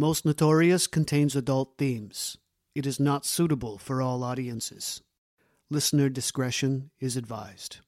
Most Notorious contains adult themes. It is not suitable for all audiences. Listener discretion is advised.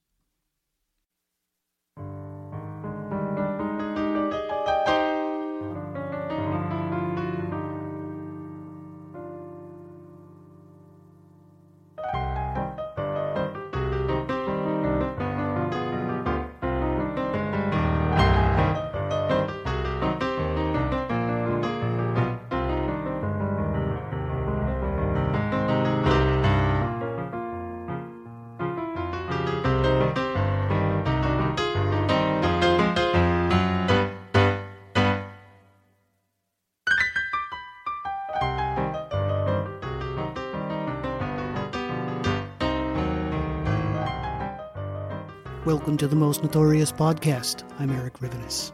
Welcome to the Most Notorious Podcast. I'm Eric Rivenes.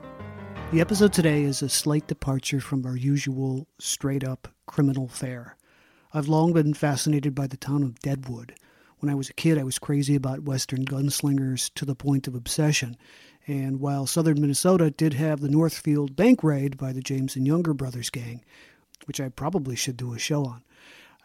The episode today is a slight departure from our usual straight up criminal fare. I've long been fascinated by the town of Deadwood. When I was a kid, I was crazy about Western gunslingers to the point of obsession. And while southern Minnesota did have the Northfield bank raid by the James and Younger brothers gang, which I probably should do a show on,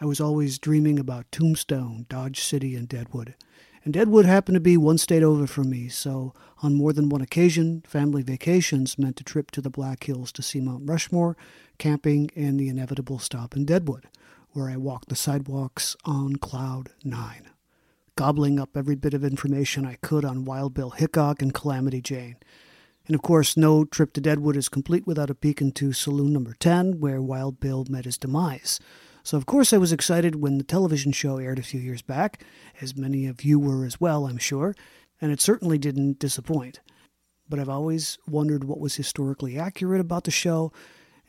I was always dreaming about Tombstone, Dodge City, and Deadwood. And Deadwood happened to be one state over from me, so on more than one occasion, family vacations meant a trip to the Black Hills to see Mount Rushmore, camping, and the inevitable stop in Deadwood, where I walked the sidewalks on Cloud Nine, gobbling up every bit of information I could on Wild Bill Hickok and Calamity Jane. And of course, no trip to Deadwood is complete without a peek into Saloon Number 10, where Wild Bill met his demise. So, of course, I was excited when the television show aired a few years back, as many of you were as well, I'm sure, and it certainly didn't disappoint. But I've always wondered what was historically accurate about the show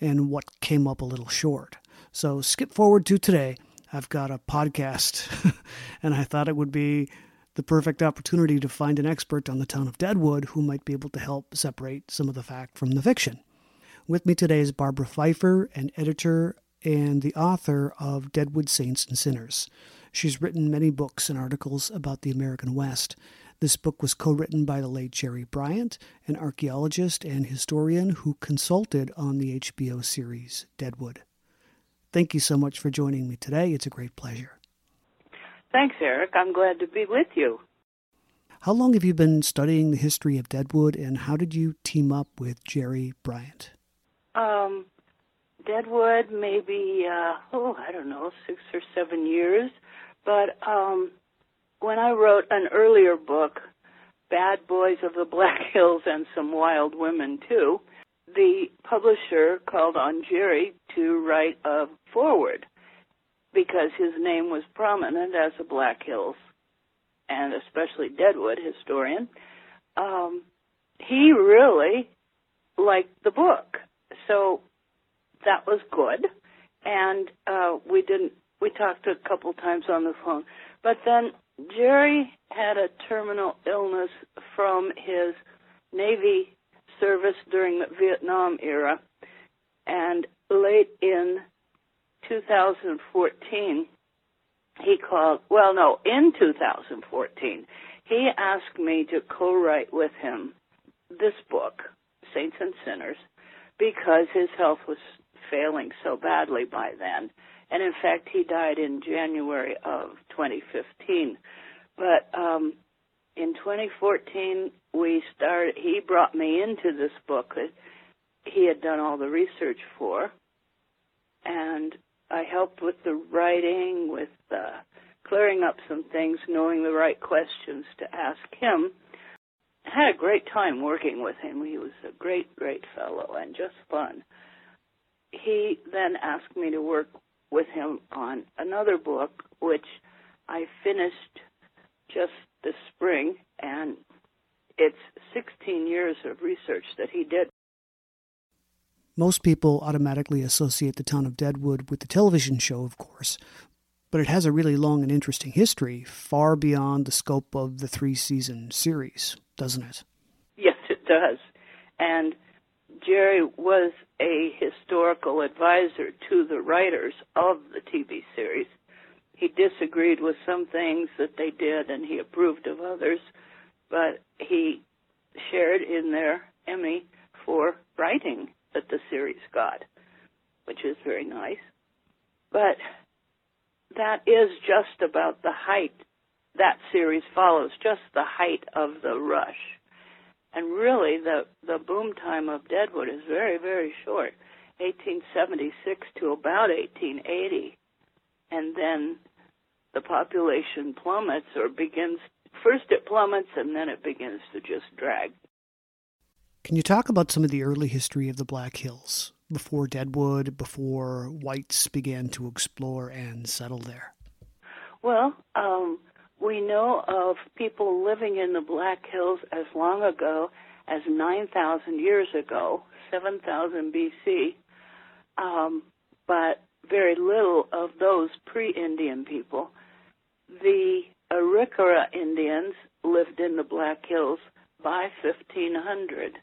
and what came up a little short. So, skip forward to today. I've got a podcast, and I thought it would be the perfect opportunity to find an expert on the town of Deadwood who might be able to help separate some of the fact from the fiction. With me today is Barbara Fifer, an editor and the author of Deadwood Saints and Sinners. She's written many books and articles about the American West. This book was co written by the late Jerry Bryant, an archaeologist and historian who consulted on the HBO series Deadwood. Thank you so much for joining me today. It's a great pleasure. Thanks, Eric. I'm glad to be with you. How long have you been studying the history of Deadwood, and how did you team up with Jerry Bryant? Um, Deadwood, maybe uh, oh, I don't know, six or seven years. But um, when I wrote an earlier book, Bad Boys of the Black Hills and Some Wild Women too, the publisher called on Jerry to write a foreword because his name was prominent as a Black Hills and especially Deadwood historian. Um, he really liked the book. So that was good. And uh, we didn't. We talked a couple times on the phone, but then Jerry had a terminal illness from his Navy service during the Vietnam era, and late in 2014, he called. Well, no, in 2014, he asked me to co-write with him this book, Saints and Sinners, because his health was failing so badly by then. And in fact, he died in January of 2015. But um, in 2014, we started. He brought me into this book. That he had done all the research for. And I helped with the writing, with uh, clearing up some things, knowing the right questions to ask him. I had a great time working with him. He was a great, great fellow and just fun. He then asked me to work with him on another book, which I finished just this spring, and it's 16 years of research that he did. Most people automatically associate the town of Deadwood with the television show, of course, but it has a really long and interesting history, far beyond the scope of the three season series, doesn't it? Yes, it does. And Jerry was a historical advisor to the writers of the TV series. He disagreed with some things that they did and he approved of others, but he shared in their Emmy for writing that the series got, which is very nice. But that is just about the height that series follows, just the height of the rush. And really, the the boom time of Deadwood is very, very short, 1876 to about 1880, and then the population plummets or begins. First, it plummets, and then it begins to just drag. Can you talk about some of the early history of the Black Hills before Deadwood, before whites began to explore and settle there? Well, um, we know of people living in the Black Hills as long ago as 9,000 years ago, 7,000 BC, um, but very little of those pre Indian people. The Arikara Indians lived in the Black Hills by 1500.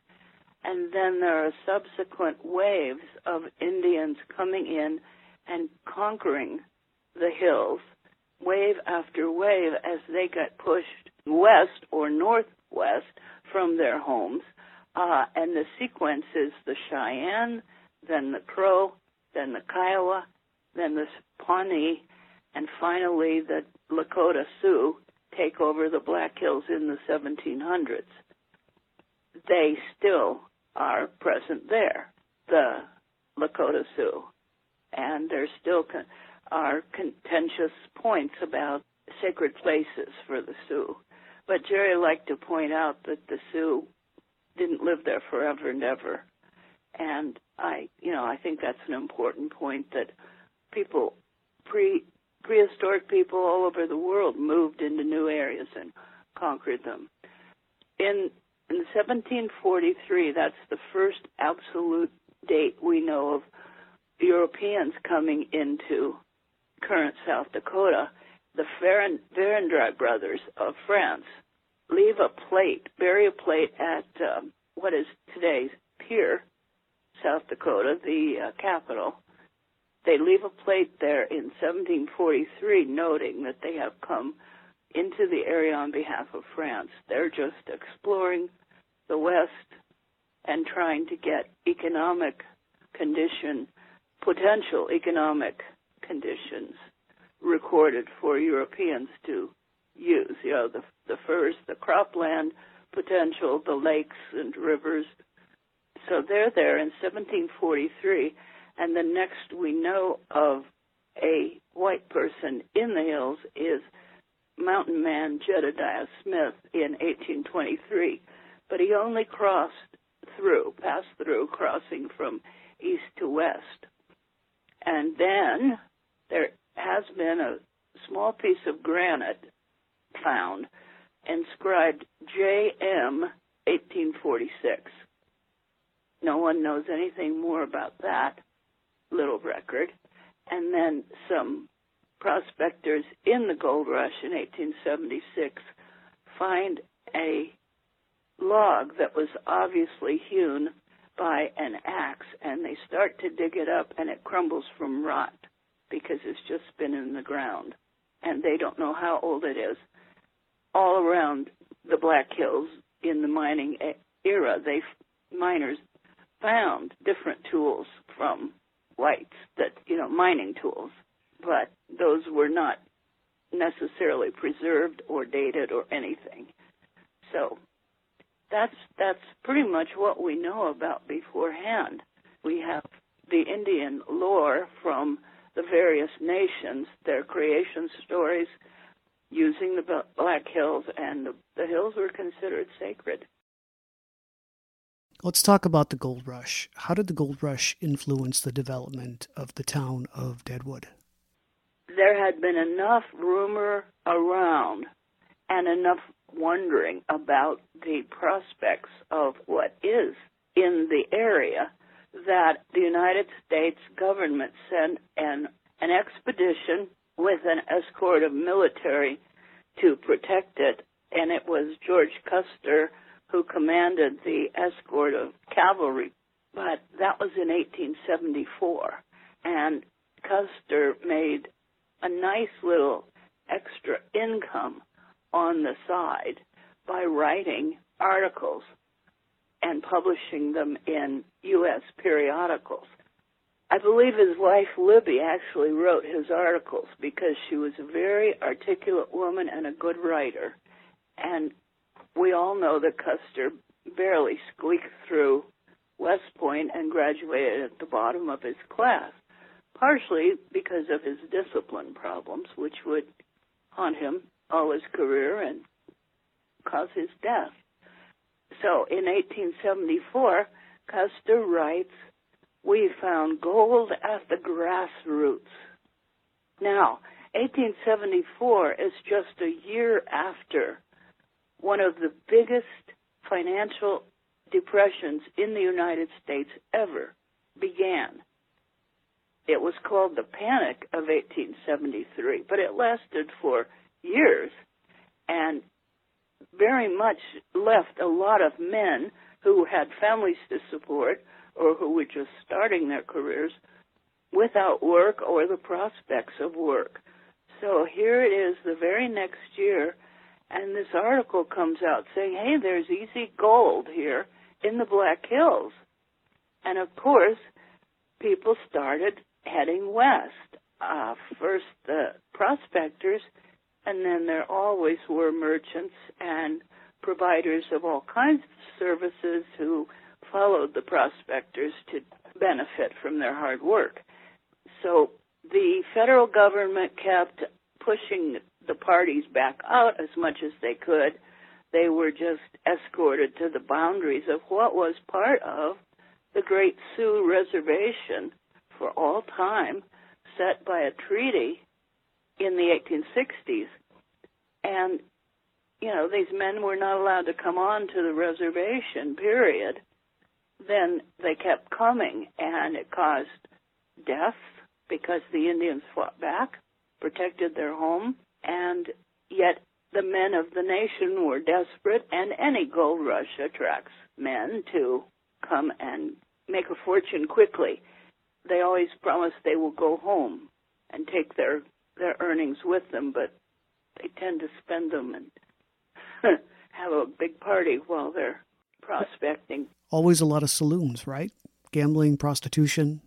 And then there are subsequent waves of Indians coming in and conquering the hills wave after wave as they got pushed west or northwest from their homes. Uh, and the sequence is the Cheyenne, then the Crow, then the Kiowa, then the Pawnee, and finally the Lakota Sioux take over the Black Hills in the 1700s. They still are present there, the Lakota Sioux, and they're still con- are contentious points about sacred places for the Sioux. But Jerry liked to point out that the Sioux didn't live there forever and ever. And I, you know, I think that's an important point that people pre prehistoric people all over the world moved into new areas and conquered them. In in 1743, that's the first absolute date we know of Europeans coming into current South Dakota, the Verendrye brothers of France leave a plate, bury a plate at um, what is today's Pierre, South Dakota, the uh, capital. They leave a plate there in 1743 noting that they have come into the area on behalf of France. They're just exploring the West and trying to get economic condition, potential economic conditions recorded for Europeans to use. You know, the the furs, the cropland potential, the lakes and rivers. So they're there in 1743, and the next we know of a white person in the hills is mountain man Jedediah Smith in 1823, but he only crossed through, passed through, crossing from east to west. And then there has been a small piece of granite found inscribed JM 1846. No one knows anything more about that little record. And then some prospectors in the gold rush in 1876 find a log that was obviously hewn by an axe and they start to dig it up and it crumbles from rot because it's just been in the ground and they don't know how old it is. All around the Black Hills in the mining era, they miners found different tools from whites that you know mining tools, but those were not necessarily preserved or dated or anything. So that's that's pretty much what we know about beforehand. We have the Indian lore from the various nations, their creation stories, using the Black Hills, and the, the hills were considered sacred. Let's talk about the gold rush. How did the gold rush influence the development of the town of Deadwood? There had been enough rumor around and enough wondering about the prospects of what is in the area that the United States government sent an, an expedition with an escort of military to protect it, and it was George Custer who commanded the escort of cavalry. But that was in 1874, and Custer made a nice little extra income on the side by writing articles and publishing them in U.S. periodicals. I believe his wife Libby actually wrote his articles because she was a very articulate woman and a good writer. And we all know that Custer barely squeaked through West Point and graduated at the bottom of his class, partially because of his discipline problems, which would haunt him all his career and cause his death. So in 1874, Custer writes, We found gold at the grassroots. Now, 1874 is just a year after one of the biggest financial depressions in the United States ever began. It was called the Panic of 1873, but it lasted for years and very much left a lot of men who had families to support or who were just starting their careers without work or the prospects of work. So here it is the very next year, and this article comes out saying, hey, there's easy gold here in the Black Hills. And of course, people started heading west. Uh, first, the prospectors and then there always were merchants and providers of all kinds of services who followed the prospectors to benefit from their hard work. So the federal government kept pushing the parties back out as much as they could. They were just escorted to the boundaries of what was part of the Great Sioux Reservation for all time, set by a treaty in the 1860s. And, you know, these men were not allowed to come on to the reservation, period. Then they kept coming, and it caused death because the Indians fought back, protected their home, and yet the men of the nation were desperate, and any gold rush attracts men to come and make a fortune quickly. They always promise they will go home and take their their earnings with them, but they tend to spend them and have a big party while they're prospecting. Always a lot of saloons, right? Gambling, prostitution.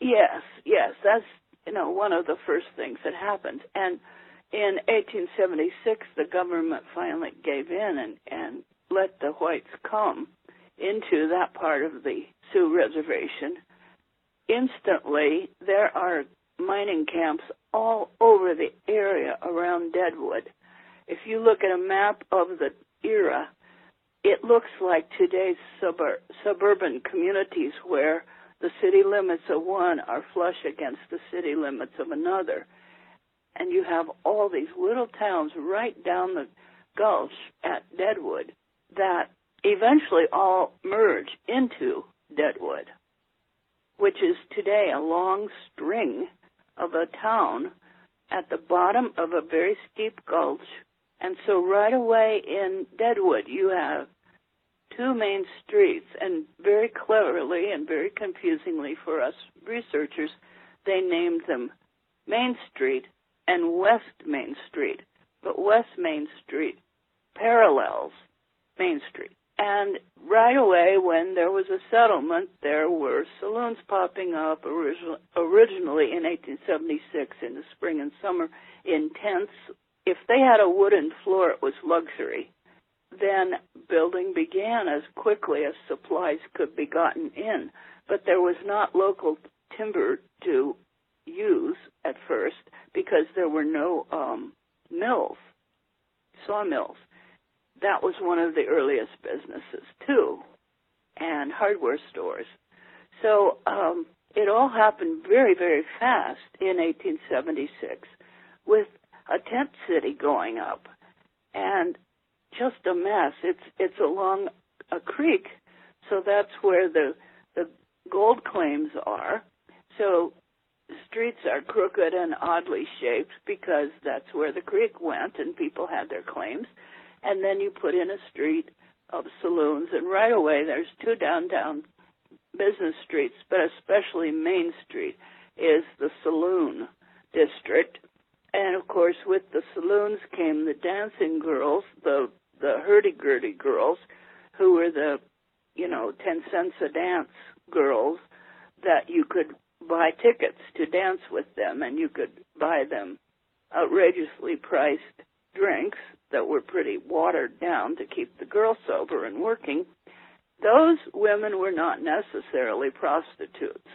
Yes, yes, that's you know one of the first things that happens. And in 1876, the government finally gave in and and let the whites come into that part of the Sioux reservation. Instantly, there are mining camps all over the area around Deadwood. If you look at a map of the era, it looks like today's suburb, suburban communities where the city limits of one are flush against the city limits of another. And you have all these little towns right down the gulch at Deadwood that eventually all merge into Deadwood, which is today a long string of a town at the bottom of a very steep gulch. And so right away in Deadwood, you have two main streets, and very cleverly and very confusingly for us researchers, they named them Main Street and West Main Street. But West Main Street parallels Main Street. And right away, when there was a settlement, there were saloons popping up originally in 1876 in the spring and summer in tents. If they had a wooden floor, it was luxury. then building began as quickly as supplies could be gotten in. But there was not local timber to use at first because there were no um, mills, sawmills. That was one of the earliest businesses too, and hardware stores. So um, it all happened very, very fast in 1876 with a tent city going up and just a mess. It's it's along a creek, so that's where the the gold claims are. So streets are crooked and oddly shaped because that's where the creek went and people had their claims. And then you put in a street of saloons and right away there's two downtown business streets, but especially Main Street is the saloon district. And of course, with the saloons came the dancing girls, the the hurdy-gurdy girls, who were the, you know, ten cents a dance girls that you could buy tickets to dance with them, and you could buy them outrageously priced drinks that were pretty watered down to keep the girls sober and working those women were not necessarily prostitutes.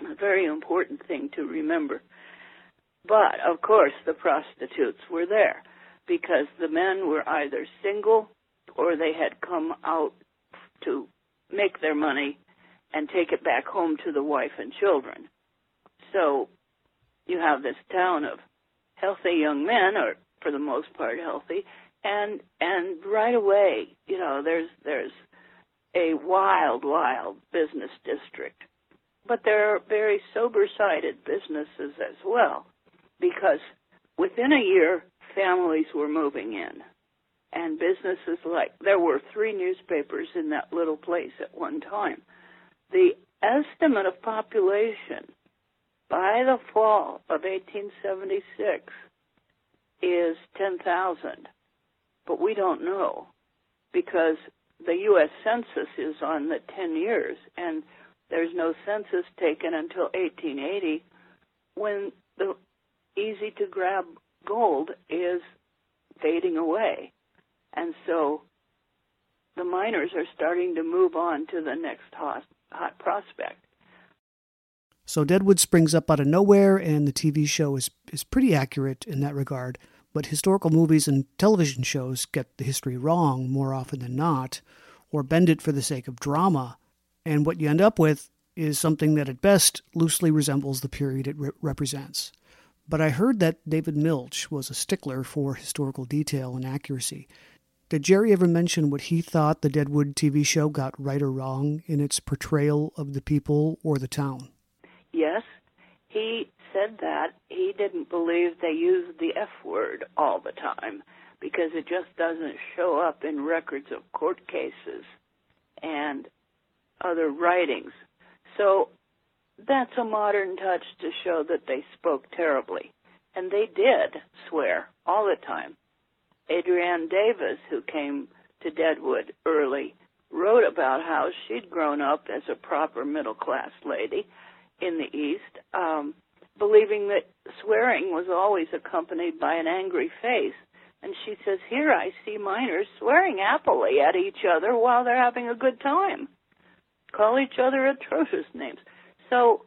A very important thing to remember. But, of course, the prostitutes were there because the men were either single or they had come out to make their money and take it back home to the wife and children. So you have this town of healthy young men, or for the most part healthy, and and right away, you know, there's there's a wild, wild business district. But there are very sober sided businesses as well, because within a year, families were moving in. And businesses like, there were three newspapers in that little place at one time. The estimate of population by the fall of 1876 is 10,000. But we don't know because the U.S. Census is on the 10 years, and there's no census taken until 1880 when the easy to grab gold is fading away. And so the miners are starting to move on to the next hot, hot prospect. So Deadwood springs up out of nowhere, and the TV show is, is pretty accurate in that regard. But historical movies and television shows get the history wrong more often than not, or bend it for the sake of drama. And what you end up with is something that at best loosely resembles the period it re- represents. But I heard that David Milch was a stickler for historical detail and accuracy. Did Jerry ever mention what he thought the Deadwood TV show got right or wrong in its portrayal of the people or the town? Yes, he said that he didn't believe they used the F word all the time because it just doesn't show up in records of court cases and other writings. So that's a modern touch to show that they spoke terribly. And they did swear all the time. Adrienne Davis, who came to Deadwood early, wrote about how she'd grown up as a proper middle class lady in the East. Um, believing that swearing was always accompanied by an angry face. And she says, Here I see miners swearing happily at each other while they're having a good time. Call each other atrocious names. So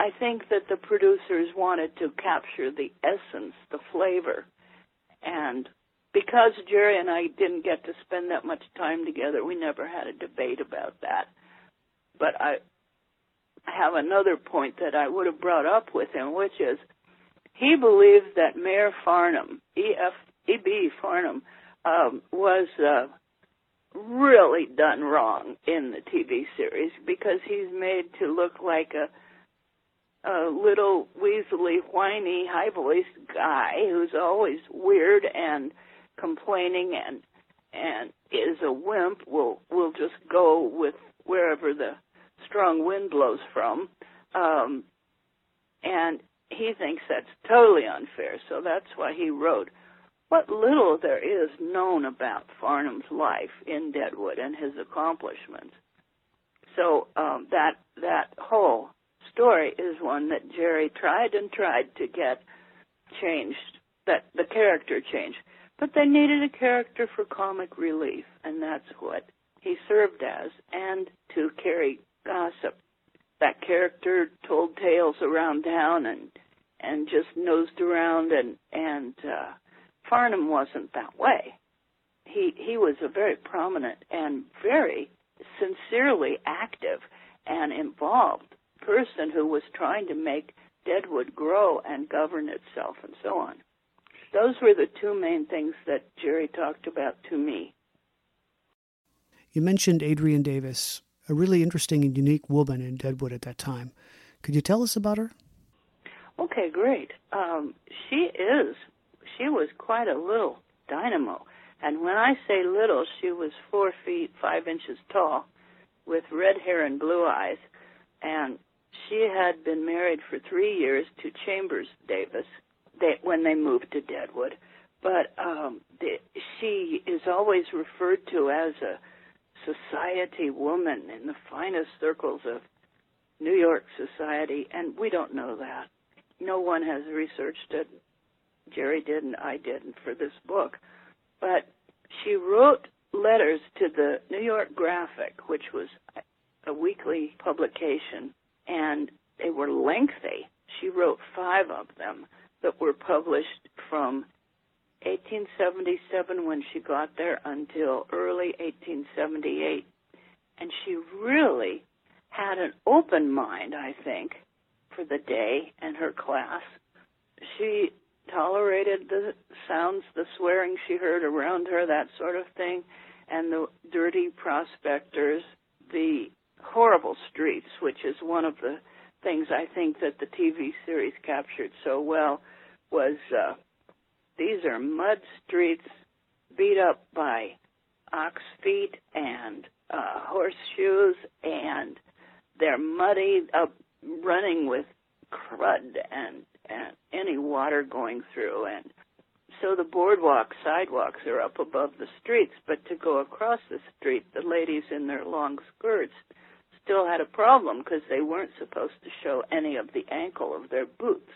I think that the producers wanted to capture the essence, the flavor. And because Jerry and I didn't get to spend that much time together, we never had a debate about that. But I have another point that I would have brought up with him, which is he believed that Mayor Farnum, E.F. E.B. Farnum, um, was uh, really done wrong in the TV series because he's made to look like a a little weaselly, whiny, high-voiced guy who's always weird and complaining and and is a wimp. Will will just go with wherever the strong wind blows from. Um, and he thinks that's totally unfair, so that's why he wrote what little there is known about Farnum's life in Deadwood and his accomplishments. So um, that that whole story is one that Jerry tried and tried to get changed, that the character changed. but they needed a character for comic relief, and that's what he served as, and to carry gossip. That character told tales around town and and just nosed around and and uh Farnum wasn't that way. He he was a very prominent and very sincerely active and involved person who was trying to make Deadwood grow and govern itself and so on. Those were the two main things that Jerry talked about to me. You mentioned Adrian Davis, a really interesting and unique woman in Deadwood at that time. Could you tell us about her? Okay, great. Um, she is. She was quite a little dynamo. And when I say little, she was four feet five inches tall, with red hair and blue eyes. And she had been married for three years to Chambers Davis they, when they moved to Deadwood. But um, the, she is always referred to as a society woman in the finest circles of New York society, and we don't know that. No one has researched it. Jerry didn't, I didn't for this book. But she wrote letters to the New York Graphic, which was a weekly publication, and they were lengthy. She wrote five of them that were published from 1877 when she got there until early 1878. And she really had an open mind, I think, for the day and her class. She tolerated the sounds, the swearing she heard around her, that sort of thing, and the dirty prospectors, the horrible streets, which is one of the things I think that the TV series captured so well, was uh, these are mud streets beat up by ox feet and uh, horseshoes, and they're muddy, up running with crud and and any water going through, and so the boardwalk sidewalks are up above the streets. But to go across the street, the ladies in their long skirts still had a problem because they weren't supposed to show any of the ankle of their boots.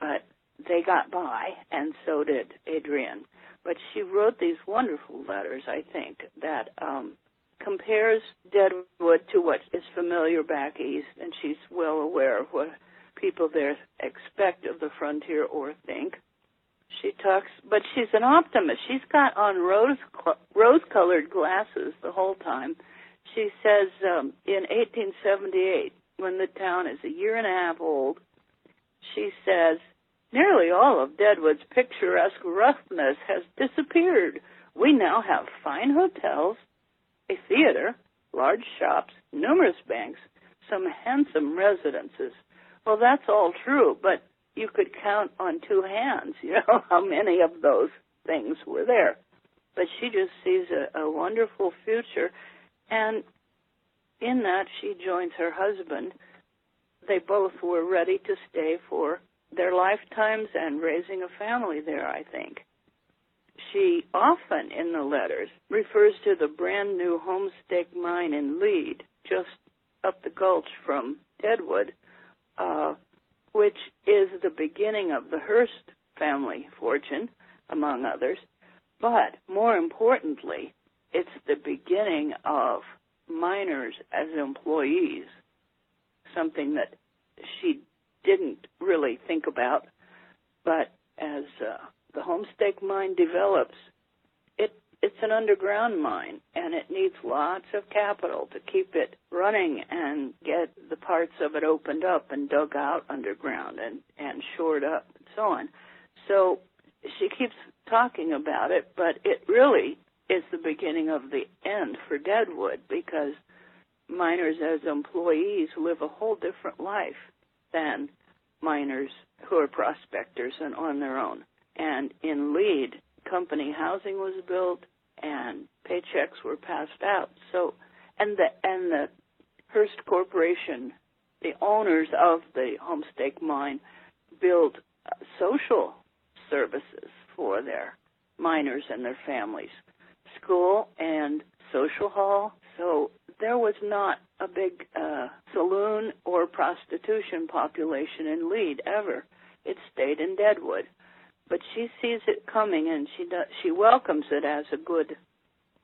But they got by, and so did Adrienne. But she wrote these wonderful letters, I think, that um, compares Deadwood to what is familiar back east, and she's well aware of what people there expect of the frontier or think. She talks, but she's an optimist. She's got on rose rose-colored glasses the whole time. She says um, in 1878, when the town is a year and a half old, she says Nearly all of Deadwood's picturesque roughness has disappeared. We now have fine hotels, a theater, large shops, numerous banks, some handsome residences. Well, that's all true, but you could count on two hands, you know, how many of those things were there. But she just sees a, a wonderful future, and in that she joins her husband. They both were ready to stay for their lifetimes and raising a family there, I think. She often in the letters refers to the brand new Homestake mine in Lead, just up the gulch from Deadwood, uh, which is the beginning of the Hearst family fortune, among others. But more importantly, it's the beginning of miners as employees, something that she didn't really think about. But as uh, the Homestake mine develops, it it's an underground mine, and it needs lots of capital to keep it running and get the parts of it opened up and dug out underground and and shored up and so on. So she keeps talking about it, but it really is the beginning of the end for Deadwood because miners as employees live a whole different life than miners who are prospectors and on their own. And in Lead, company housing was built and paychecks were passed out. So, and the and the Hearst Corporation, the owners of the Homestake mine, built uh, social services for their miners and their families, school and social hall. So there was not a big uh, saloon or prostitution population in Lead ever. It stayed in Deadwood. but she sees it coming and she does, she welcomes it as a good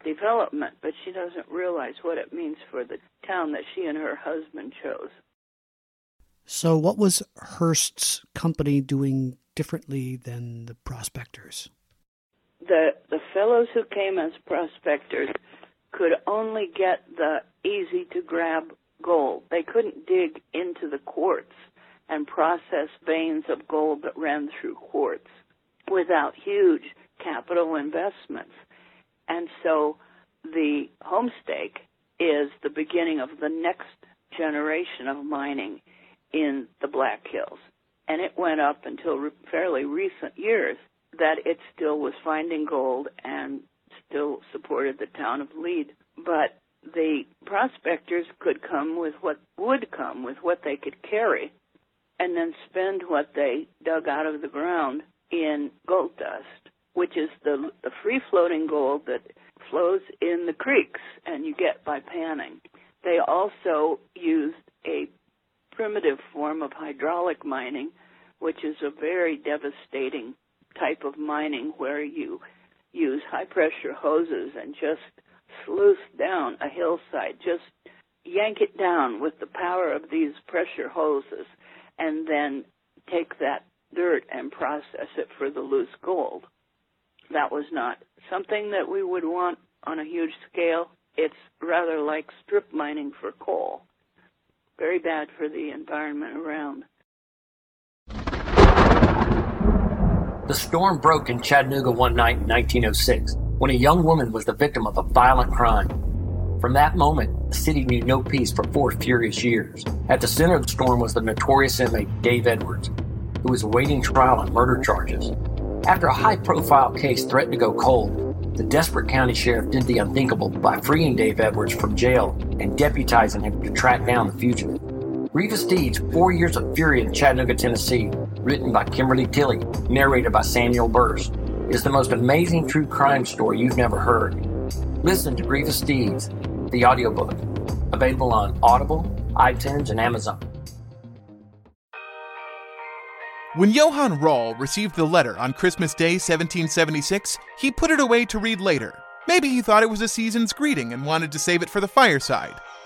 development, but she doesn't realize what it means for the town that she and her husband chose. So, what was Hearst's company doing differently than the prospectors? The the fellows who came as prospectors could only get the easy to grab gold. They couldn't dig into the quartz and process veins of gold that ran through quartz without huge capital investments. And so the homestake is the beginning of the next generation of mining in the Black Hills. And it went up until re- fairly recent years that it still was finding gold and still supported the town of Lead. But the prospectors could come with what would come with what they could carry and then spend what they dug out of the ground in gold dust, which is the the free floating gold that flows in the creeks and you get by panning. They also used a primitive form of hydraulic mining, which is a very devastating type of mining where you use high pressure hoses and just sluice down a hillside, just yank it down with the power of these pressure hoses, and then take that dirt and process it for the loose gold. That was not something that we would want on a huge scale. It's rather like strip mining for coal. Very bad for the environment around. The storm broke in Chattanooga one night in 1906 when a young woman was the victim of a violent crime. From that moment, the city knew no peace for four furious years. At the center of the storm was the notorious inmate Dave Edwards, who was awaiting trial on murder charges. After a high profile case threatened to go cold, the desperate county sheriff did the unthinkable by freeing Dave Edwards from jail and deputizing him to track down the fugitive. Grievous Deeds Four Years of Fury in Chattanooga, Tennessee, written by Kimberly Tilley, narrated by Samuel Burse, is the most amazing true crime story you've never heard. Listen to Grievous Deeds, the audiobook, available on Audible, iTunes, and Amazon. When Johann Rall received the letter on Christmas Day 1776, he put it away to read later. Maybe he thought it was a season's greeting and wanted to save it for the fireside.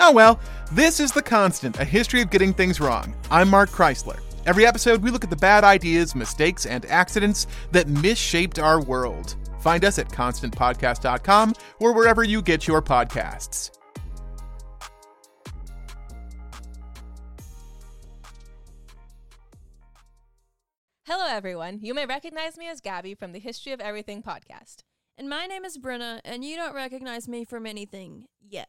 Oh well, this is The Constant, a history of getting things wrong. I'm Mark Chrisler. Every episode, we look at the bad ideas, mistakes, and accidents that misshaped our world. Find us at constantpodcast.com or wherever you get your podcasts. Hello, everyone. You may recognize me as Gabby from the History of Everything podcast. And my name is Brenna, and you don't recognize me from anything yet.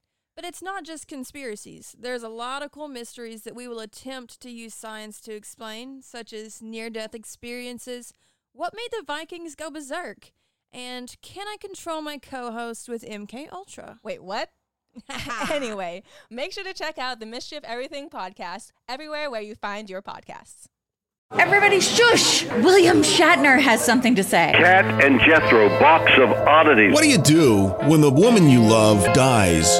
But it's not just conspiracies. There's a lot of cool mysteries that we will attempt to use science to explain, such as near death experiences, what made the Vikings go berserk, and can I control my co host with MK Ultra? Wait, what? anyway, make sure to check out the Mystery of Everything podcast everywhere where you find your podcasts. Everybody shush! William Shatner has something to say. Kat and Jethro, box of oddities. What do you do when the woman you love dies?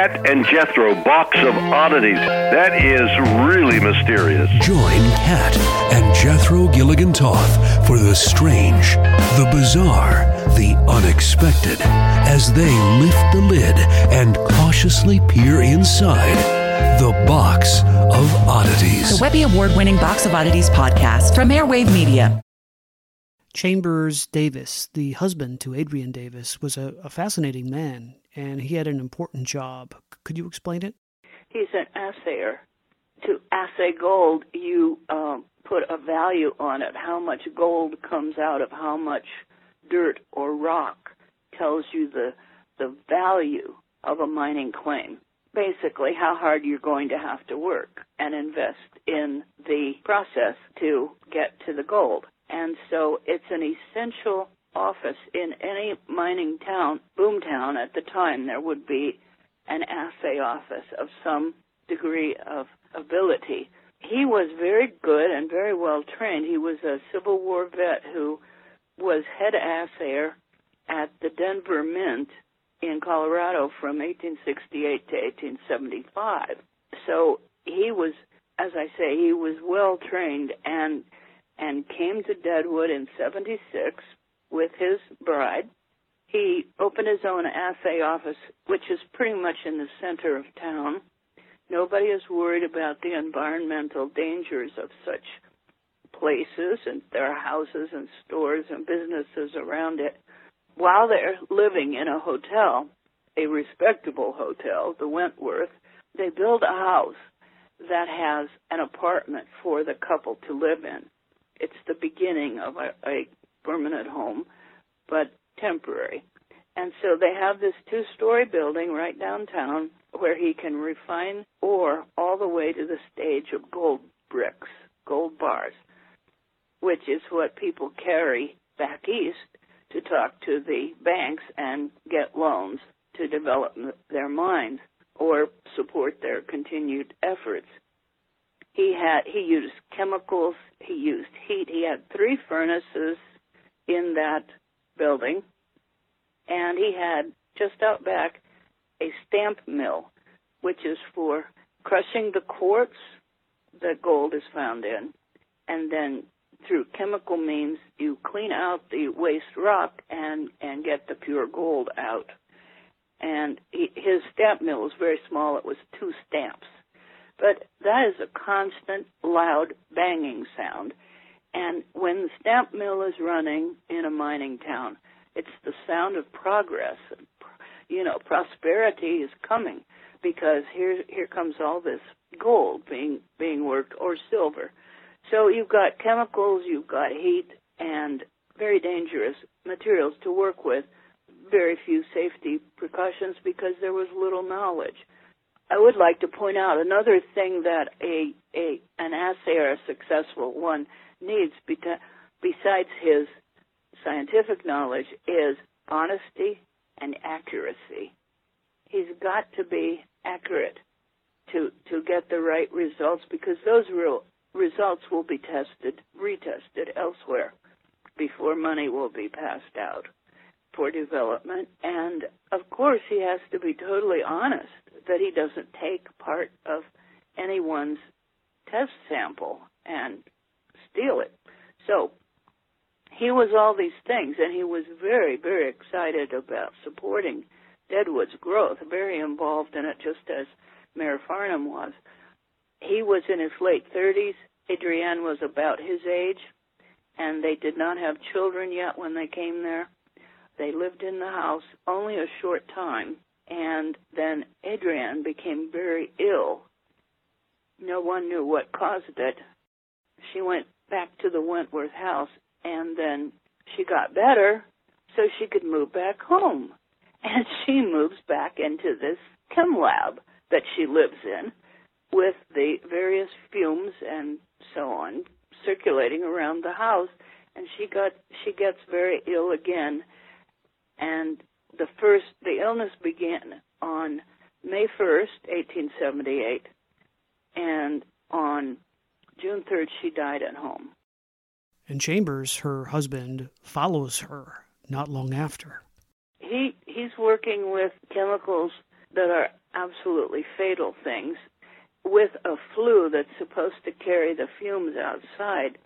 Kat Kat and Jethro Box of Oddities. That is really mysterious. Join Kat and Jethro Gilligan Toth for the strange, the bizarre, the unexpected as they lift the lid and cautiously peer inside the Box of Oddities. The Webby Award winning Box of Oddities podcast from Airwave Media. Chambers Davis, the husband to Adrian Davis, was a, a fascinating man and he had an important job. Could you explain it? He's an assayer. To assay gold, you um, put a value on it. How much gold comes out of how much dirt or rock tells you the the value of a mining claim. Basically, how hard you're going to have to work and invest in the process to get to the gold. And so it's an essential office in any mining town, boomtown at the time, there would be an assay office of some degree of ability. He was very good and very well trained. He was a Civil War vet who was head assayer at the Denver Mint in Colorado from 1868 to 1875. So he was, as I say, he was well trained and and came to Deadwood in 76 with his bride. He opened his own assay office, which is pretty much in the center of town. Nobody is worried about the environmental dangers of such places, and there are houses and stores and businesses around it. While they're living in a hotel, a respectable hotel, the Wentworth, they build a house that has an apartment for the couple to live in. It's the beginning of a, a permanent home, but temporary. And so they have this two story building right downtown where he can refine ore all the way to the stage of gold bricks, gold bars, which is what people carry back east to talk to the banks and get loans to develop their mines or support their continued efforts. He had he used chemicals, he used heat. He had three furnaces in that building, and he had just out back a stamp mill, which is for crushing the quartz that gold is found in, and then through chemical means you clean out the waste rock and and get the pure gold out. And he, his stamp mill was very small; it was two stamps, but that is a constant, loud banging sound and when the stamp mill is running in a mining town, it's the sound of progress. You know, prosperity is coming because here here comes all this gold being being worked or silver. So you've got chemicals, you've got heat, and very dangerous materials to work with. Very few safety precautions because there was little knowledge. I would like to point out another thing that a a an assayer, a successful one, needs besides his scientific knowledge is honesty and accuracy. He's got to be accurate to to get the right results because those real results will be tested, retested elsewhere before money will be passed out for development. And of course, he has to be totally honest that he doesn't take part of anyone's test sample and steal it. So he was all these things, and he was very, very excited about supporting Deadwood's growth, very involved in it, just as Mayor Farnum was. He was in his late 30s. Adrienne was about his age, and they did not have children yet when they came there. They lived in the house only a short time, and then Adrienne became very ill. No one knew what caused it. She went back to the Wentworth house, and then she got better, so she could move back home. And she moves back into this chem lab that she lives in with the various fumes and so on circulating around the house. And she got she gets very ill again. And the first the illness began on May 1st, 1878 and on June 3rd, she died at home. And Chambers, her husband, follows her not long after. He he's working with chemicals that are absolutely fatal things with a flue that's supposed to carry the fumes outside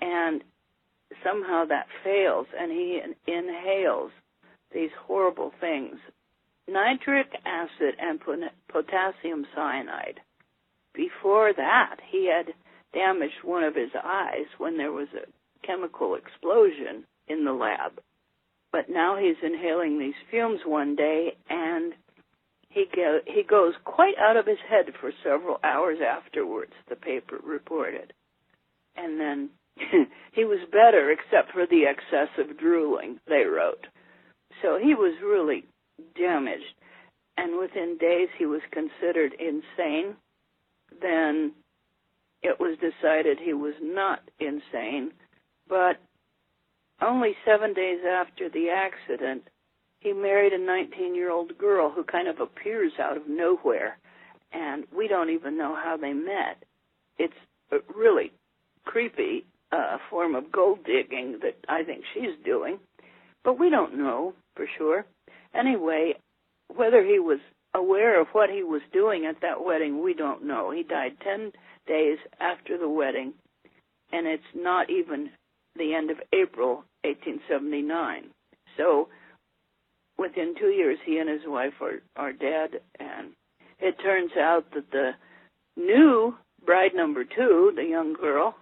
and somehow that fails and he inhales these horrible things nitric acid and potassium cyanide before that he had damaged one of his eyes when there was a chemical explosion in the lab. But now he's inhaling these fumes one day and he go, he goes quite out of his head for several hours afterwards the paper reported. And then he was better except for the excessive drooling they wrote. So he was really damaged. And within days he was considered insane. Then it was decided he was not insane but only seven days after the accident, he married a 19 year old girl who kind of appears out of nowhere, and we don't even know how they met. It's a really creepy uh, form of gold digging that I think she's doing, but we don't know for sure. Anyway, whether he was aware of what he was doing at that wedding, we don't know. He died 10 days after the wedding, and it's not even the end of April 1879. So within two years, he and his wife are, are dead, and it turns out that the new bride number two, the young girl,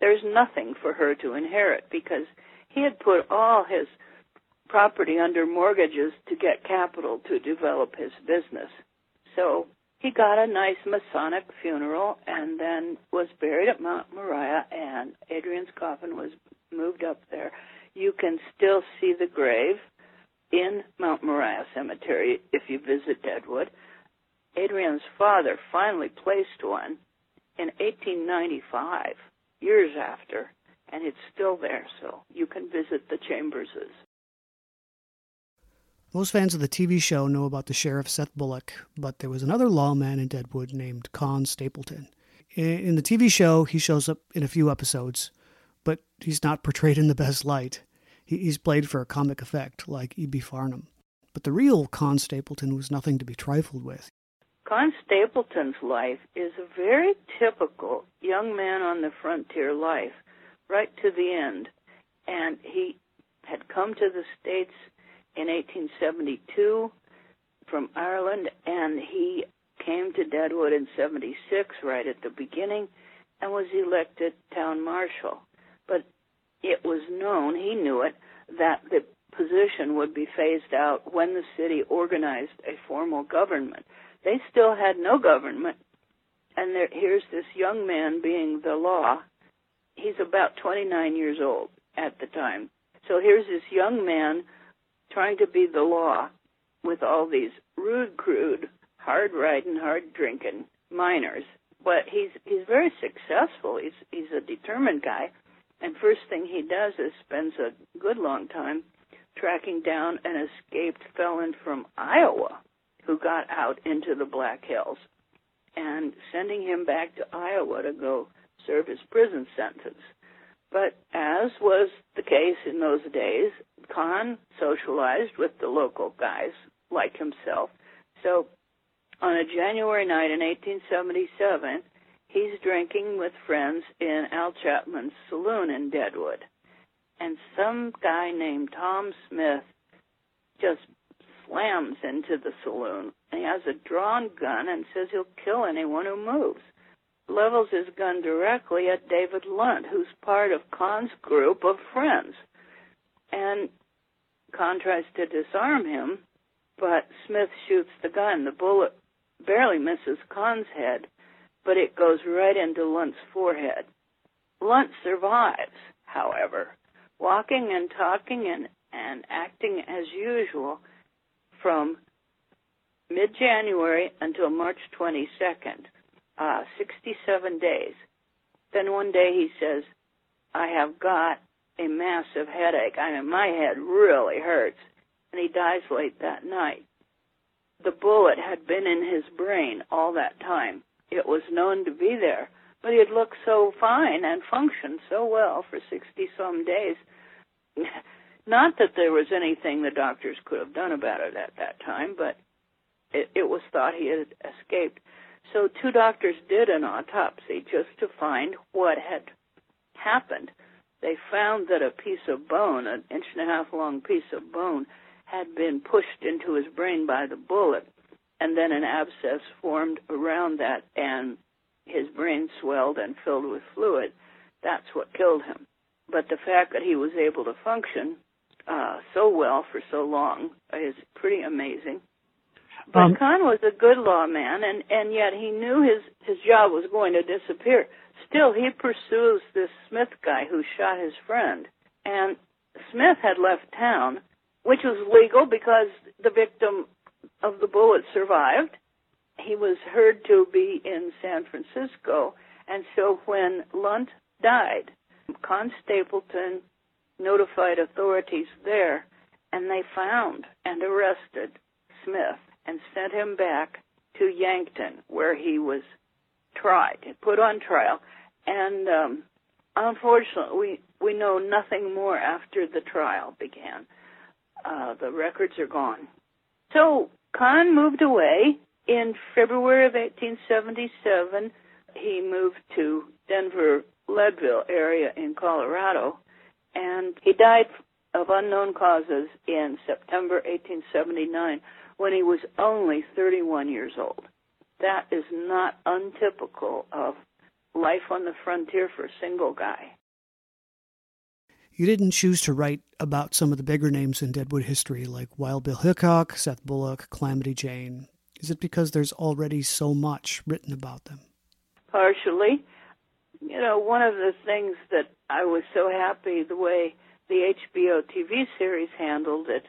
there's nothing for her to inherit because he had put all his property under mortgages to get capital to develop his business. So he got a nice Masonic funeral and then was buried at Mount Moriah, and Adrienne's coffin was moved up there. You can still see the grave in Mount Moriah Cemetery if you visit Deadwood. Adrienne's father finally placed one in 1895, years after, and it's still there, so you can visit the Chamberses. Most fans of the TV show know about the sheriff Seth Bullock, but there was another lawman in Deadwood named Con Stapleton. In the TV show, he shows up in a few episodes, but he's not portrayed in the best light. He's played for a comic effect, like E.B. Farnum. But the real Con Stapleton was nothing to be trifled with. Con Stapleton's life is a very typical young man on the frontier life, right to the end. And he had come to the States in 1872 from Ireland, and he came to Deadwood in 76, right at the beginning, and was elected town marshal. But it was known, he knew it, that the position would be phased out when the city organized a formal government. They still had no government, and there, here's this young man being the law. He's about 29 years old at the time. So here's this young man trying to be the law with all these rude, crude, hard riding, hard drinking miners. But he's he's very successful. He's he's a determined guy, and first thing he does is spends a good long time tracking down an escaped felon from Iowa who got out into the Black Hills and sending him back to Iowa to go serve his prison sentence. But as was the case in those days, Con socialized with the local guys like himself. So on a January night in 1877, he's drinking with friends in Al Chapman's saloon in Deadwood. And some guy named Tom Smith just slams into the saloon. He has a drawn gun and says he'll kill anyone who moves. Levels his gun directly at David Lunt, who's part of Con's group of friends. And Con tries to disarm him, but Smith shoots the gun. The bullet barely misses Con's head, but it goes right into Lunt's forehead. Lunt survives, however, walking and talking and, and acting as usual from mid January until March 22nd, uh, 67 days. Then one day he says, I have got a massive headache. I mean, my head really hurts. And he dies late that night. The bullet had been in his brain all that time. It was known to be there, but he had looked so fine and functioned so well for 60 some days. Not that there was anything the doctors could have done about it at that time, but it, it was thought he had escaped. So two doctors did an autopsy just to find what had happened. They found that a piece of bone, an inch and a half long piece of bone, had been pushed into his brain by the bullet, and then an abscess formed around that, and his brain swelled and filled with fluid. That's what killed him. But the fact that he was able to function uh, so well for so long is pretty amazing. But um, Con was a good lawman, and and yet he knew his his job was going to disappear. Still, he pursues this Smith guy who shot his friend, and Smith had left town, which was legal because the victim of the bullet survived. He was heard to be in San Francisco, and so when Lunt died, Con Stapleton notified authorities there, and they found and arrested Smith and sent him back to Yankton, where he was tried, put on trial. And um, unfortunately, we we know nothing more after the trial began. Uh, the records are gone. So Con moved away in February of 1877. He moved to Denver Leadville area in Colorado, and he died of unknown causes in September 1879 when he was only 31 years old. That is not untypical of life on the frontier for a single guy. You didn't choose to write about some of the bigger names in Deadwood history, like Wild Bill Hickok, Seth Bullock, Calamity Jane. Is it because there's already so much written about them? Partially. You know, one of the things that I was so happy the way the HBO TV series handled it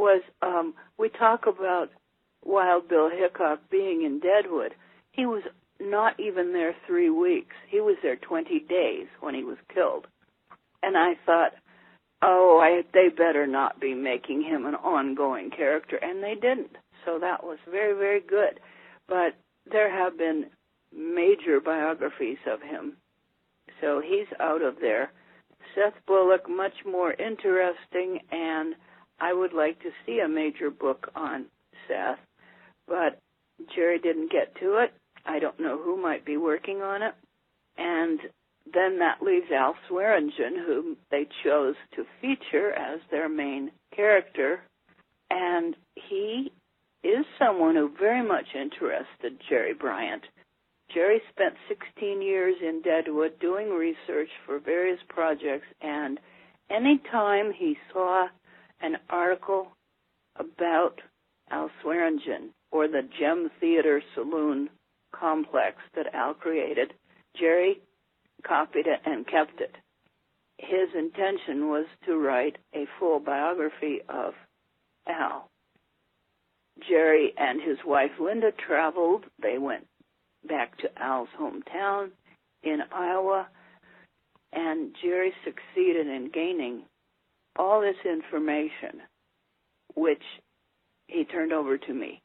was um, we talk about Wild Bill Hickok being in Deadwood. He was not even there three weeks. He was there 20 days when he was killed. And I thought, oh, I, they better not be making him an ongoing character. And they didn't. So that was very, very good. But there have been major biographies of him. So he's out of there. Seth Bullock, much more interesting, and I would like to see a major book on Seth, but Jerry didn't get to it. I don't know who might be working on it. And then that leaves Al Swearengen, whom they chose to feature as their main character. And he is someone who very much interested Jerry Bryant. Jerry spent 16 years in Deadwood doing research for various projects, and any time he saw an article about Al Swearengen or the Gem Theater Saloon complex that Al created, Jerry copied it and kept it. His intention was to write a full biography of Al. Jerry and his wife Linda traveled. They went back to Al's hometown in Iowa, and Jerry succeeded in gaining all this information, which he turned over to me.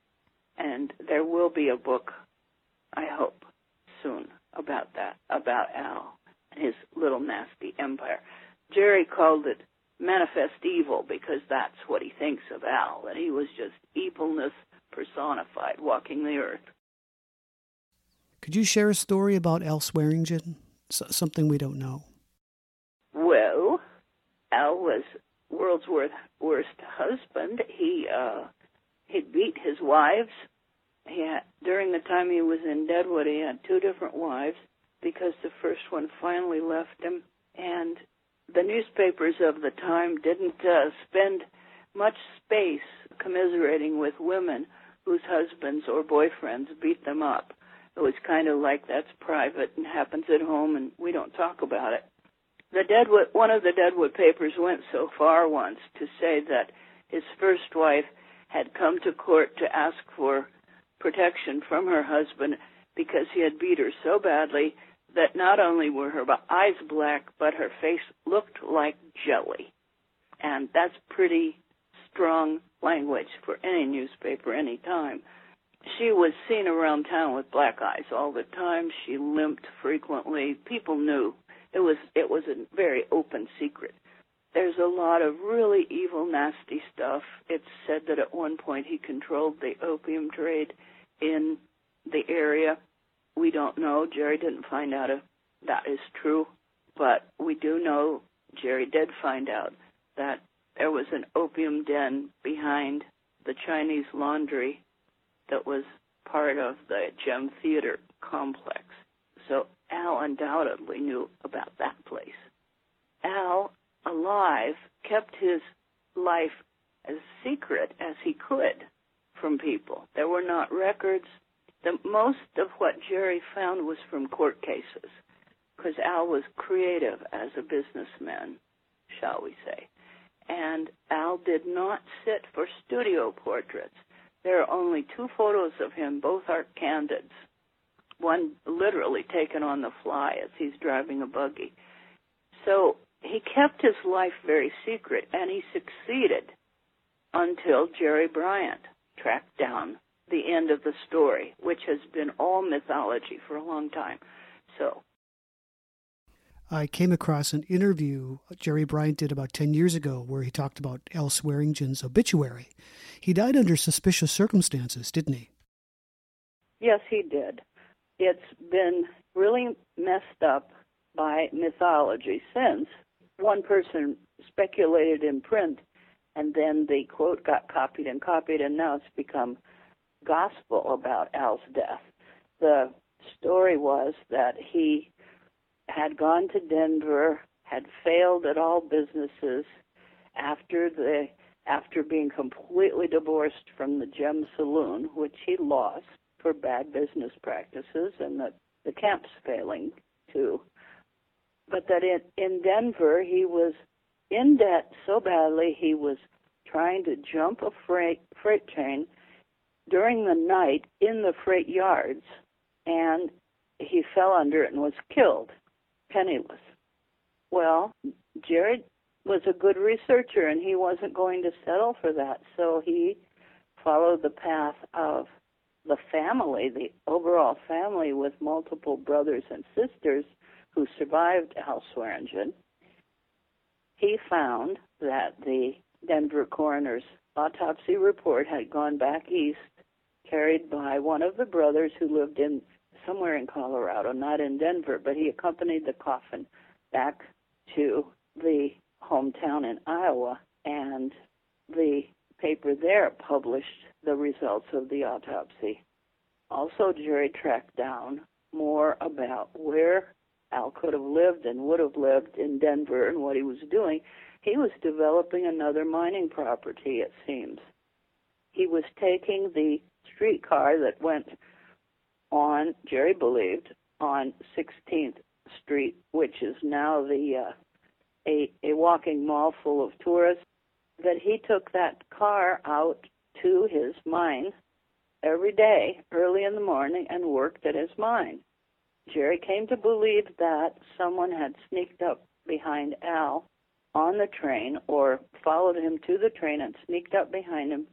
And there will be a book, I hope, soon about that, about Al and his little nasty empire. Jerry called it manifest evil because that's what he thinks of Al, that he was just evilness personified walking the earth. Could you share a story about Al Swearengen? S- something we don't know. Al was world's worst, worst husband. He uh, he beat his wives. He had, during the time he was in Deadwood, he had two different wives because the first one finally left him, and the newspapers of the time didn't uh, spend much space commiserating with women whose husbands or boyfriends beat them up. It was kind of like that's private and happens at home and we don't talk about it. The Deadwood, one of the Deadwood papers went so far once to say that his first wife had come to court to ask for protection from her husband because he had beat her so badly that not only were her eyes black, but her face looked like jelly. And that's pretty strong language for any newspaper any time she was seen around town with black eyes all the time. She limped frequently. People knew it was it was a very open secret. there's a lot of really evil, nasty stuff. It's said that at one point he controlled the opium trade in the area. We don't know. Jerry didn't find out if that is true, but we do know Jerry did find out that there was an opium den behind the Chinese laundry that was part of the Gem Theater complex. So Al undoubtedly knew about that place. Al, alive, kept his life as secret as he could from people. There were not records. The most of what Jerry found was from court cases, because Al was creative as a businessman, shall we say. And Al did not sit for studio portraits. There are only two photos of him, both are candids. One literally taken on the fly as he's driving a buggy. So he kept his life very secret, and he succeeded until Jerry Bryant tracked down the end of the story, which has been all mythology for a long time. So I came across an interview Jerry Bryant did about 10 years ago where he talked about Al Swearengen's obituary. He died under suspicious circumstances, didn't he? Yes, he did. It's been really messed up by mythology since one person speculated in print and then the quote got copied and copied and now it's become gospel about Al's death. The story was that he had gone to Denver, had failed at all businesses after the after being completely divorced from the Gem Saloon, which he lost for bad business practices and the, the camp's failing too. But that in, in Denver he was in debt so badly he was trying to jump a freight freight train during the night in the freight yards and he fell under it and was killed penniless. Well, Jared was a good researcher and he wasn't going to settle for that. So he followed the path of the family, the overall family with multiple brothers and sisters who survived Al Swearengen. He found that the Denver coroner's autopsy report had gone back east, carried by one of the brothers who lived in somewhere in Colorado, not in Denver, but he accompanied the coffin back to the hometown in Iowa, and the paper there published the results of the autopsy. Also, Jerry tracked down more about where Al could have lived and would have lived in Denver and what he was doing. He was developing another mining property, it seems. He was taking the streetcar that went on, Jerry believed, on 16th Street, which is now the uh, a a walking mall full of tourists. That he took that car out to his mine every day, early in the morning, and worked at his mine. Jerry came to believe that someone had sneaked up behind Al on the train or followed him to the train and sneaked up behind him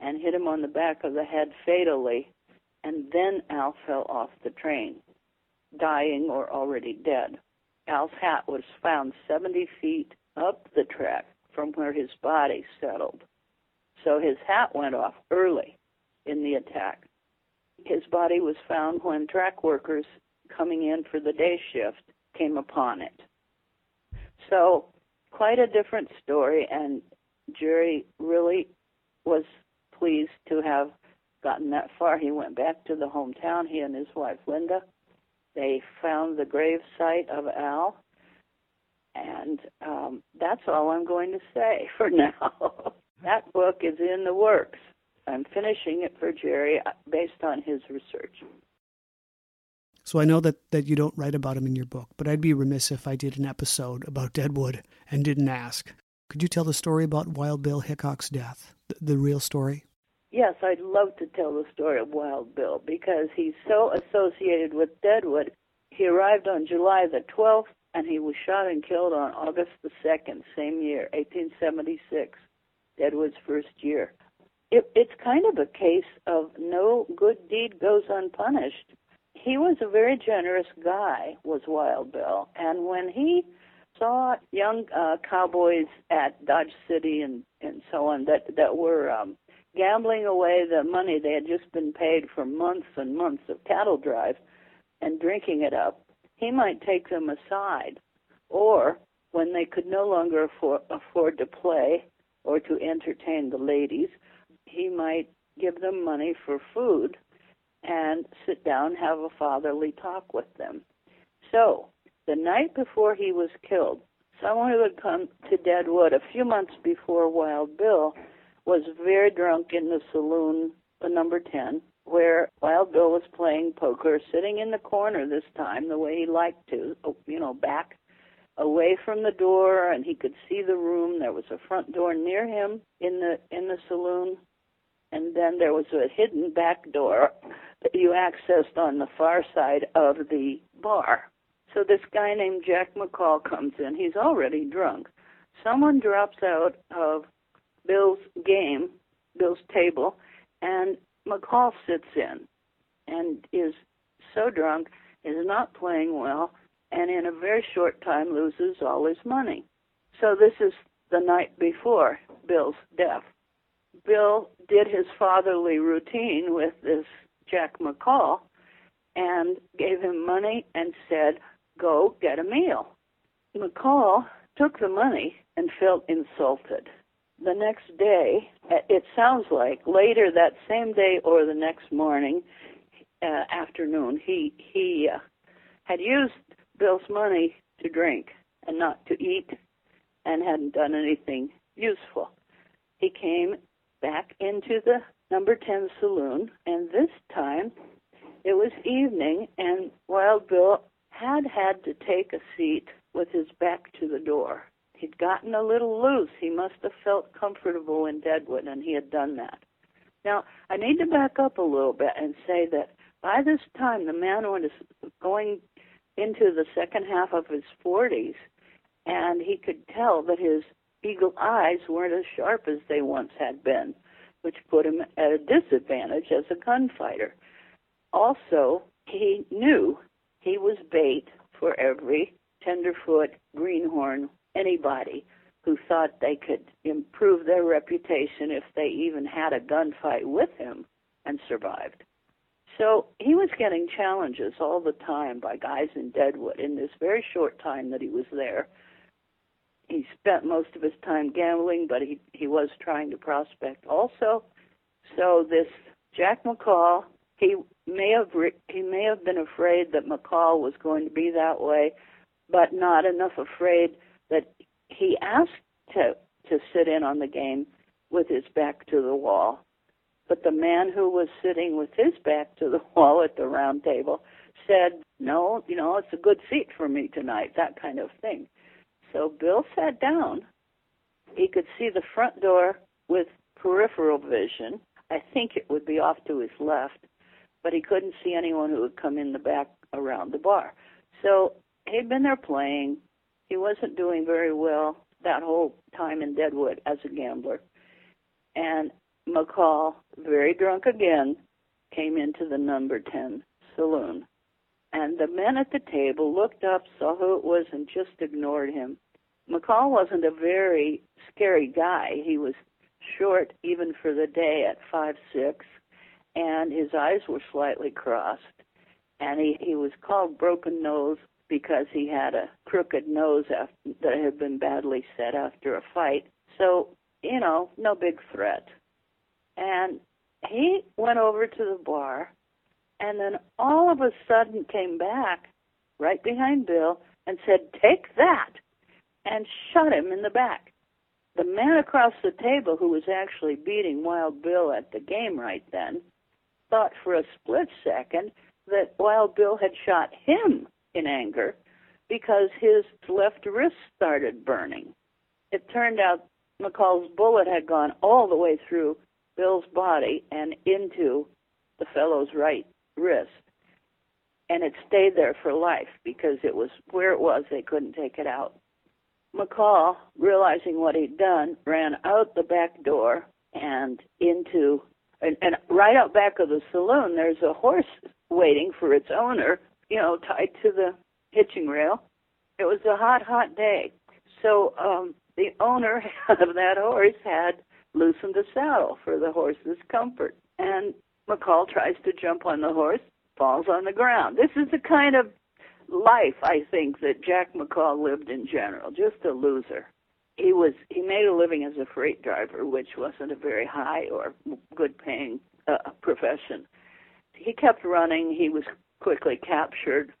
and hit him on the back of the head fatally and then Al fell off the train, dying or already dead. Al's hat was found 70 feet up the track from where his body settled. So his hat went off early in the attack. His body was found when track workers coming in for the day shift came upon it. So, quite a different story, and Jerry really was pleased to have gotten that far, he went back to the hometown, he and his wife Linda. They found the grave site of Al, and um, that's all I'm going to say for now. that book is in the works. I'm finishing it for Jerry uh, based on his research. So I know that, that you don't write about him in your book, but I'd be remiss if I did an episode about Deadwood and didn't ask. Could you tell the story about Wild Bill Hickok's death, the, the real story? Yes, I'd love to tell the story of Wild Bill because he's so associated with Deadwood. He arrived on July the 12th and he was shot and killed on August the 2nd, same year, 1876, Deadwood's first year. It, it's kind of a case of no good deed goes unpunished. He was a very generous guy, was Wild Bill, and when he saw young uh, cowboys at Dodge City and and so on that that were um, gambling away the money they had just been paid for months and months of cattle drive and drinking it up, he might take them aside, or when they could no longer afford, afford to play or to entertain the ladies, he might give them money for food and sit down have a fatherly talk with them. So, the night before he was killed, someone who had come to Deadwood a few months before Wild Bill was very drunk in the saloon, the number 10, where Wild Bill was playing poker, sitting in the corner this time, the way he liked to, you know, back away from the door and he could see the room. There was a front door near him in the in the saloon and then there was a hidden back door that you accessed on the far side of the bar. So this guy named Jack McCall comes in. He's already drunk. Someone drops out of Bill's game, Bill's table, and McCall sits in and is so drunk, is not playing well, and in a very short time loses all his money. So this is the night before Bill's death. Bill did his fatherly routine with this Jack McCall and gave him money and said, Go get a meal. McCall took the money and felt insulted. The next day, it sounds like later that same day or the next morning, uh, afternoon, he he uh, had used Bill's money to drink and not to eat, and hadn't done anything useful. He came back into the number 10 saloon, and this time it was evening, and Wild Bill had had to take a seat with his back to the door. He'd gotten a little loose. He must have felt comfortable in Deadwood, and he had done that. Now, I need to back up a little bit and say that by this time, the man was going into the second half of his 40s, and he could tell that his eagle eyes weren't as sharp as they once had been, which put him at a disadvantage as a gunfighter. Also, he knew he was bait for every tenderfoot, greenhorn, anybody who thought they could improve their reputation if they even had a gunfight with him and survived. So he was getting challenges all the time by guys in Deadwood in this very short time that he was there he spent most of his time gambling, but he he was trying to prospect also. So this Jack McCall, he may have he may have been afraid that McCall was going to be that way, but not enough afraid that he asked to to sit in on the game with his back to the wall. But the man who was sitting with his back to the wall at the round table said, "No, you know, it's a good seat for me tonight." That kind of thing. So Bill sat down. He could see the front door with peripheral vision. I think it would be off to his left, but he couldn't see anyone who would come in the back around the bar. So he'd been there playing. He wasn't doing very well that whole time in Deadwood as a gambler. And McCall, very drunk again, came into the number 10 saloon. And the men at the table looked up, saw who it was, and just ignored him. McCall wasn't a very scary guy. He was short even for the day at five six, and his eyes were slightly crossed. And he he was called broken nose because he had a crooked nose after, that had been badly set after a fight. So you know, no big threat. And he went over to the bar, and then all of a sudden came back right behind Bill and said, "Take that." and shot him in the back. The man across the table, who was actually beating Wild Bill at the game right then, thought for a split second that Wild Bill had shot him in anger because his left wrist started burning. It turned out McCall's bullet had gone all the way through Bill's body and into the fellow's right wrist. And it stayed there for life because it was where it was, they couldn't take it out. McCall, realizing what he'd done, ran out the back door and into and, and right out back of the saloon there's a horse waiting for its owner, you know, tied to the hitching rail. it was a hot, hot day. So um, the owner of that horse had loosened the saddle for the horse's comfort. And McCall tries to jump on the horse, falls on the ground. This is the kind of life I think that Jack McCall lived in general, just a loser. He was he made a living as a freight driver, which wasn't a very high or good paying uh, profession. He kept running. He was quickly captured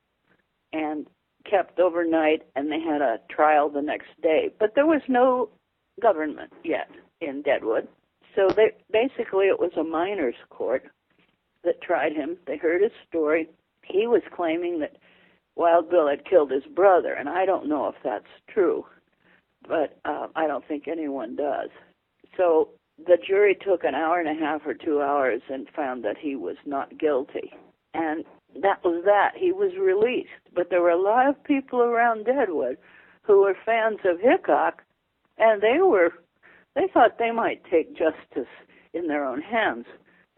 and kept overnight, and they had a trial the next day. But there was no government yet in Deadwood, so they basically it was a miners' court that tried him. They heard his story. He was claiming that Wild Bill had killed his brother, and I don't know if that's true, but uh, I don't think anyone does. So the jury took an hour and a half or two hours and found that he was not guilty. And that was that. He was released. But there were a lot of people around Deadwood who were fans of Hickok, and they were they thought they might take justice in their own hands.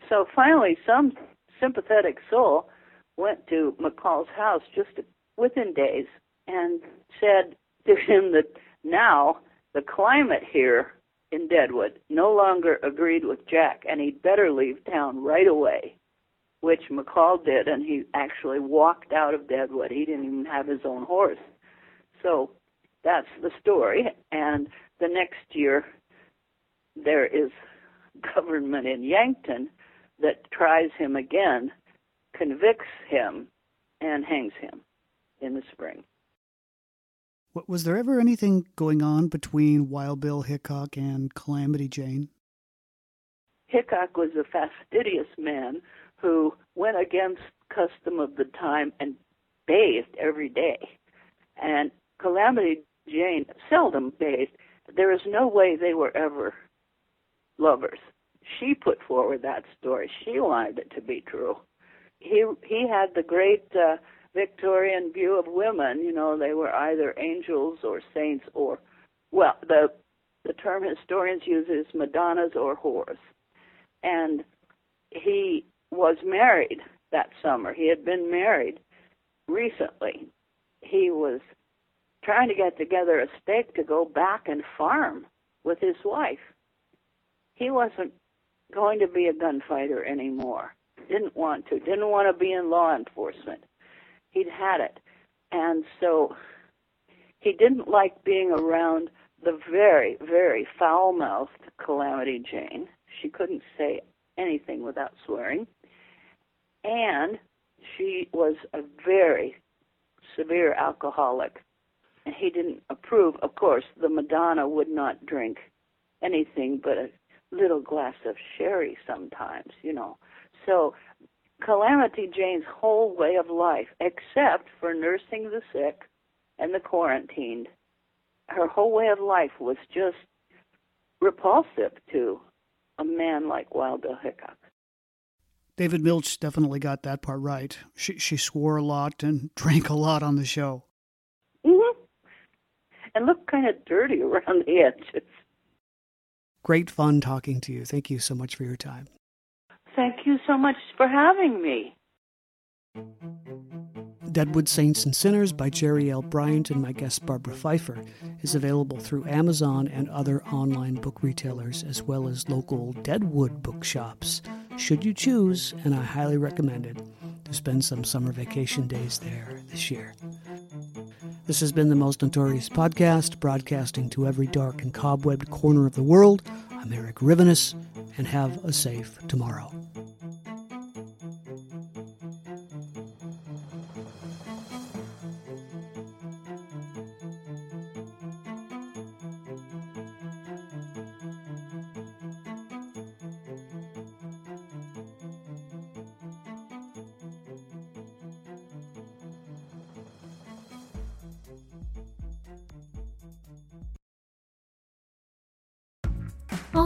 So finally, some sympathetic soul went to McCall's house just within days and said to him that now the climate here in Deadwood no longer agreed with Jack and he'd better leave town right away, which McCall did, and he actually walked out of Deadwood. He didn't even have his own horse. So that's the story. And the next year, there is government in Yankton that tries him again, convicts him, and hangs him in the spring. Was there ever anything going on between Wild Bill Hickok and Calamity Jane? Hickok was a fastidious man who went against custom of the time and bathed every day. And Calamity Jane seldom bathed. There is no way they were ever lovers. She put forward that story. She wanted it to be true. He he had the great uh, Victorian view of women. You know, they were either angels or saints or, well, the the term historians use is Madonnas or whores. And he was married that summer. He had been married recently. He was trying to get together a stake to go back and farm with his wife. He wasn't going to be a gunfighter anymore. Didn't want to. Didn't want to be in law enforcement. He'd had it. And so he didn't like being around the very, very foul mouthed Calamity Jane. She couldn't say anything without swearing. And she was a very severe alcoholic. And he didn't approve. Of course, the Madonna would not drink anything but a little glass of sherry sometimes, you know. So Calamity Jane's whole way of life, except for nursing the sick and the quarantined, her whole way of life was just repulsive to a man like Wild Bill Hickok. David Milch definitely got that part right. She she swore a lot and drank a lot on the show. Mm-hmm. And looked kind of dirty around the edges. Great fun talking to you. Thank you so much for your time. Thank you so much for having me. Deadwood Saints and Sinners by Jerry L. Bryant and my guest Barbara Fifer is available through Amazon and other online book retailers, as well as local Deadwood bookshops, should you choose, and I highly recommend it, to spend some summer vacation days there this year. This has been the Most Notorious Podcast, broadcasting to every dark and cobwebbed corner of the world. I'm Eric Rivenes, and have a safe tomorrow.